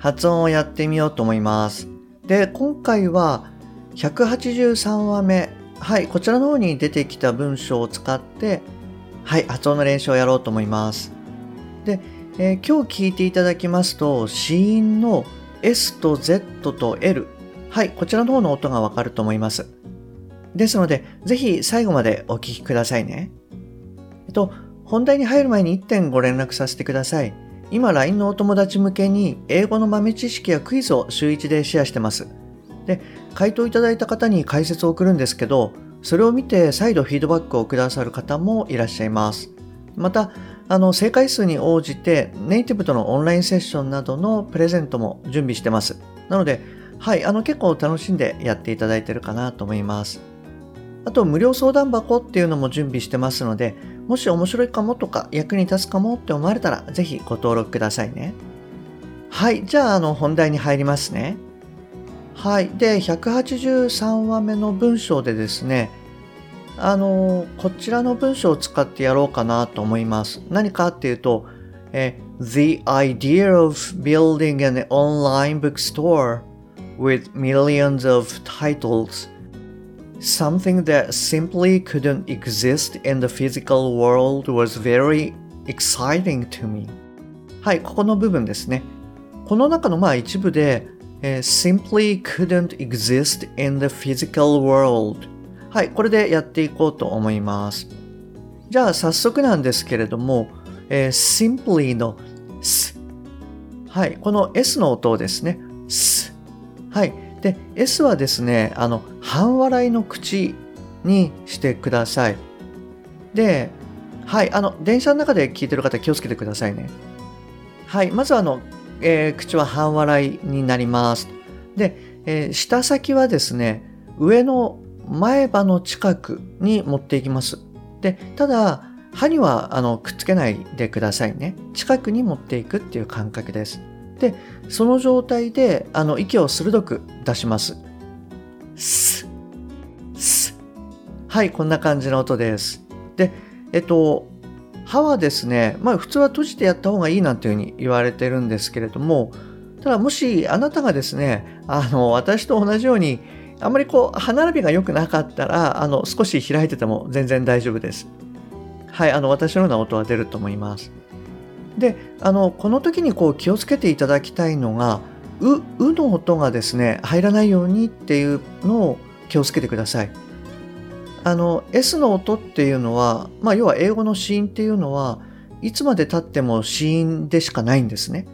発音をやってみようと思います。で今回は183話目。はいこちらの方に出てきた文章を使ってはい発音の練習をやろうと思います。で、えー、今日聞いていただきますと子音の S と Z と L はいこちらの方の音がわかると思います。ですので、ぜひ最後までお聞きくださいね。えっと、本題に入る前に1点ご連絡させてください。今 LINE のお友達向けに英語の豆知識やクイズを週1でシェアしてます。で、回答いただいた方に解説を送るんですけど、それを見て再度フィードバックをくださる方もいらっしゃいます。また、あの、正解数に応じてネイティブとのオンラインセッションなどのプレゼントも準備してます。なので、はい、あの結構楽しんでやっていただいてるかなと思います。あと無料相談箱っていうのも準備してますので、もし面白いかもとか役に立つかもって思われたら、ぜひご登録くださいね。はい、じゃあ、あの、本題に入りますね。はい、で、183話目の文章でですね、あの、こちらの文章を使ってやろうかなと思います。何かっていうと、え The idea of building an online bookstore with millions of titles Something that simply couldn't exist in the physical world was very exciting to me. はい、ここの部分ですね。この中のまあ一部で、えー、simply couldn't exist in the physical world. はい、これでやっていこうと思います。じゃあ早速なんですけれども、えー、simply の s はい、この s の音ですね、s はい、で S はですねあの半笑いの口にしてください。ではいあの電車の中で聞いてる方気をつけてくださいね。はいまずあの、えー、口は半笑いになります。で、えー、舌先はですね上の前歯の近くに持っていきます。でただ歯にはあのくっつけないでくださいね。近くに持っていくっていう感覚です。でその状態であの息を鋭く出します。はいこんな感じの音です。でえっと歯はですねまあ普通は閉じてやった方がいいなんていうふうに言われてるんですけれどもただもしあなたがですねあの私と同じようにあんまりこう歯並びが良くなかったらあの少し開いてても全然大丈夫です。はいあの私のような音は出ると思います。であのこの時にこう気をつけていただきたいのが「う」うの音がですね入らないようにっていうのを気をつけてください。あの S の音っていうのは、まあ、要は英語の子音っていうのはいつまでたっても子音でしかないんですね。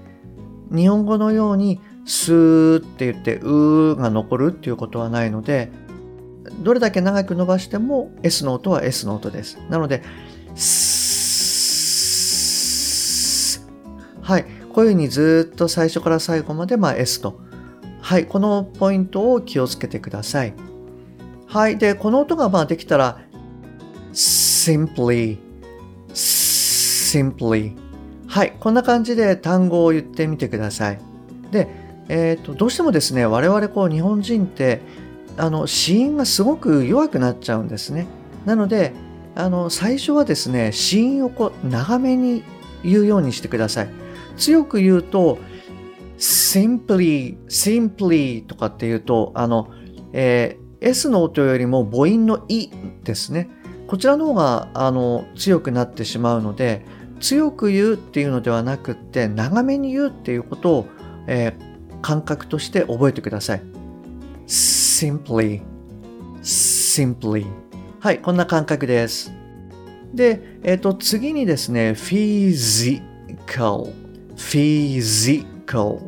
日本語のようにスーって言ってうーが残るっていうことはないのでどれだけ長く伸ばしても S の音は S の音です。なのではい。こういうふうにずっと最初から最後まで、まあ、S と。はい。このポイントを気をつけてください。はい。で、この音がまあできたら、simply, simply. はい。こんな感じで単語を言ってみてください。で、えっ、ー、と、どうしてもですね、我々こう日本人って、あの、子音がすごく弱くなっちゃうんですね。なので、あの、最初はですね、子音をこう長めに言うようにしてください。強く言うと simply, simply とかっていうと、あの、えー、S の音よりも母音のいですね。こちらの方が、あの、強くなってしまうので、強く言うっていうのではなくって、長めに言うっていうことを、えー、感覚として覚えてください。simply, simply. はい、こんな感覚です。で、えっ、ー、と、次にですね、physical。physical。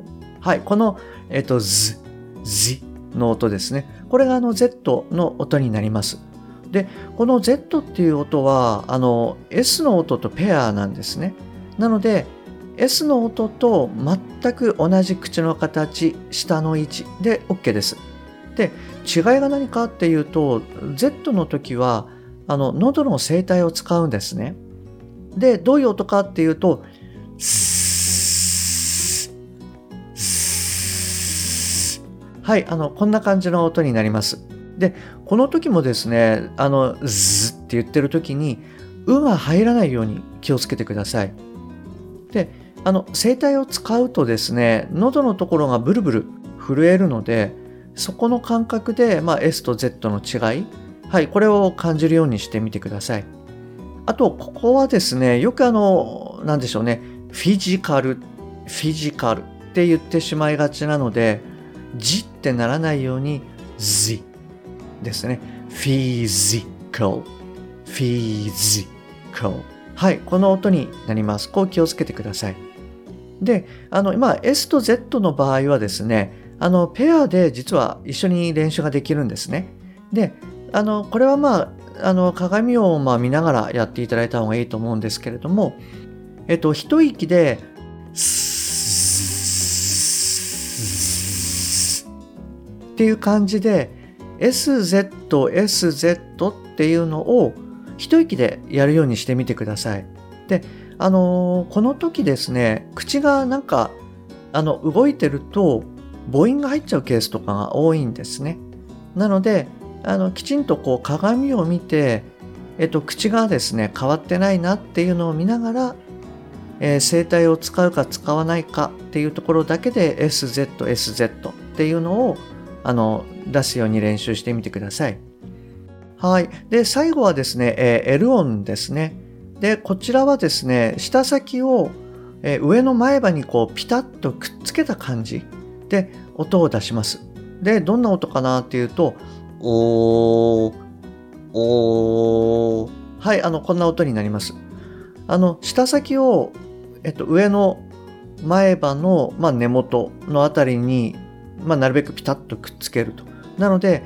はい、この、えっと、z、z の音ですね。これがあの z の音になります。で、この z っていう音は、あの、s の音とペアなんですね。なので、S の音と全く同じ口の形下の位置で OK です。で違いが何かっていうと Z の時はあの喉の声帯を使うんですね。でどういう音かっていうとはいあのこんな感じの音になります。でこの時もですねあのズって言ってる時に「う」が入らないように気をつけてください。であの声帯を使うとですね喉のところがブルブル震えるのでそこの感覚で、まあ、S と Z の違い、はい、これを感じるようにしてみてください。あとここはですねよくあの何でしょうねフィジカルフィジカルって言ってしまいがちなので字ってならないように Z ですね。physical, physical. はい、この音になります。こう気をつけてください。で、あの、今 S と Z の場合はですね、あの、ペアで実は一緒に練習ができるんですね。で、あの、これはまあ、あの、鏡をまあ見ながらやっていただいた方がいいと思うんですけれども、えっと、一息で、っていう感じで SZ、SZ っていうのを一息でやるようにしてみてください。で、あのー、この時ですね、口がなんか、あの、動いてると母音が入っちゃうケースとかが多いんですね。なので、あの、きちんとこう鏡を見て、えっと、口がですね、変わってないなっていうのを見ながら、えー、声帯を使うか使わないかっていうところだけで SZ、SZ っていうのをあの出すように練習してみてください。はい。で、最後はですね、えー、L 音ですね。で、こちらはですね、舌先を、えー、上の前歯にこうピタッとくっつけた感じで音を出します。で、どんな音かなっていうと、おー、おー、はい、あの、こんな音になります。あの、舌先を、えっと、上の前歯の、まあ、根元のあたりにまあ、なるべくピタッとくっつけると。なので、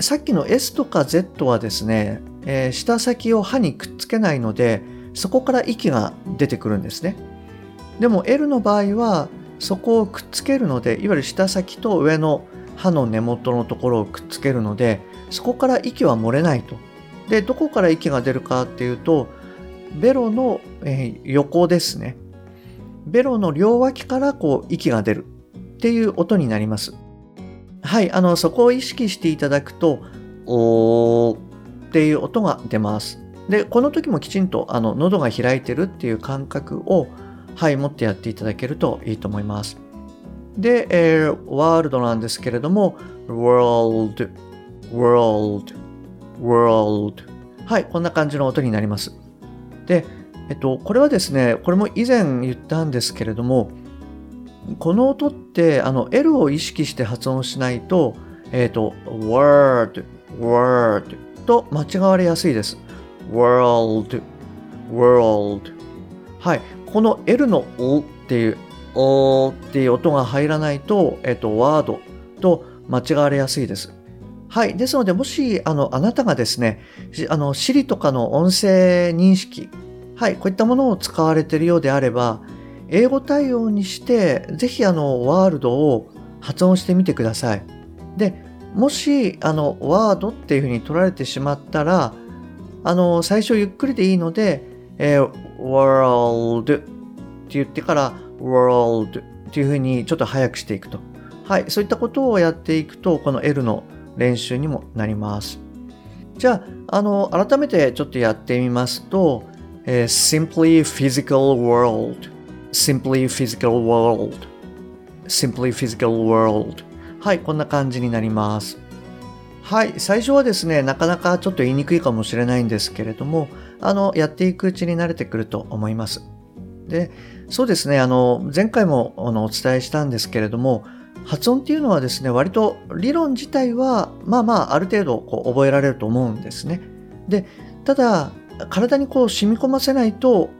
さっきの S とか Z はですね、えー、舌先を歯にくっつけないので、そこから息が出てくるんですね。でも L の場合は、そこをくっつけるので、いわゆる舌先と上の歯の根元のところをくっつけるので、そこから息は漏れないと。で、どこから息が出るかっていうと、ベロの、えー、横ですね。ベロの両脇からこう息が出る。っていう音になります。はい、あの、そこを意識していただくと、おーっていう音が出ます。で、この時もきちんとあの喉が開いてるっていう感覚を、はい、持ってやっていただけるといいと思います。で、えー、ワールドなんですけれども、world, world, world はい、こんな感じの音になります。で、えっと、これはですね、これも以前言ったんですけれども、この音ってあの L を意識して発音しないと、えっ、ー、と、word, word と間違われやすいです。world, world はい。この L のおっていう、おっていう音が入らないと、えっ、ー、と、ワードと間違われやすいです。はい。ですので、もし、あの、あなたがですね、あの、Siri とかの音声認識、はい、こういったものを使われているようであれば、英語対応にして、ぜひあの、ワールドを発音してみてください。で、もし、あの、ワードっていうふうに取られてしまったら、あの、最初ゆっくりでいいので、えー、world って言ってから、world っていうふうにちょっと早くしていくと。はい、そういったことをやっていくと、この L の練習にもなります。じゃあ、あの、改めてちょっとやってみますと、えー、simply physical world simply physical world simply physical world はい、こんな感じになります。はい、最初はですね、なかなかちょっと言いにくいかもしれないんですけれども、あの、やっていくうちに慣れてくると思います。で、そうですね、あの、前回もあのお伝えしたんですけれども、発音っていうのはですね、割と理論自体は、まあまあ、ある程度こう覚えられると思うんですね。で、ただ、体にこう染み込ませないと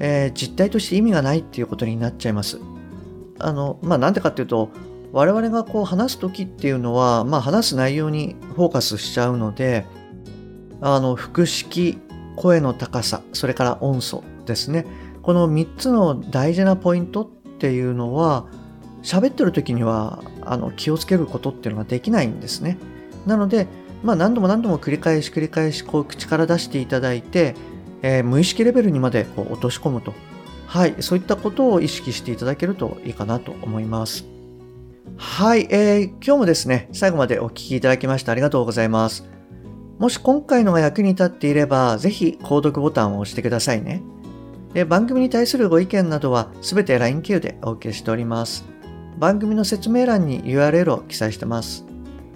えー、実態として意味がないっていうことになっちゃいます。あの、まあ、なんでかっていうと、我々がこう話す時っていうのは、まあ、話す内容にフォーカスしちゃうので、あの、腹式、声の高さ、それから音素ですね。この3つの大事なポイントっていうのは喋ってる時にはあの気をつけることっていうのができないんですね。なので、まあ、何度も何度も繰り返し繰り返しこう口から出していただいて、えー、無意識レベルにまでこう落とし込むと。はい、そういったことを意識していただけるといいかなと思います。はい、えー、今日もですね、最後までお聴きいただきましてありがとうございます。もし今回のが役に立っていれば、ぜひ購読ボタンを押してくださいね。で番組に対するご意見などはすべて LINE 経由でお受けしております。番組の説明欄に URL を記載してます。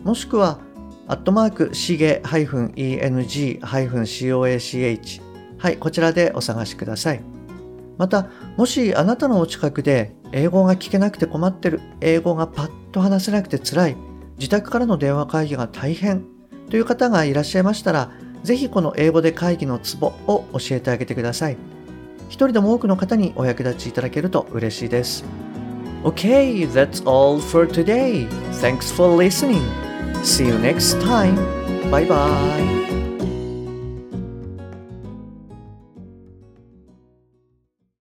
もしくは、アットマーク、しげ -eng-coach。はい、こちらでお探しください。また、もしあなたのお近くで英語が聞けなくて困ってる、英語がパッと話せなくて辛い、自宅からの電話会議が大変という方がいらっしゃいましたら、ぜひこの英語で会議のツボを教えてあげてください。一人でも多くの方にお役立ちいただけると嬉しいです。Okay, that's all for today. Thanks for listening. See you next time. Bye bye.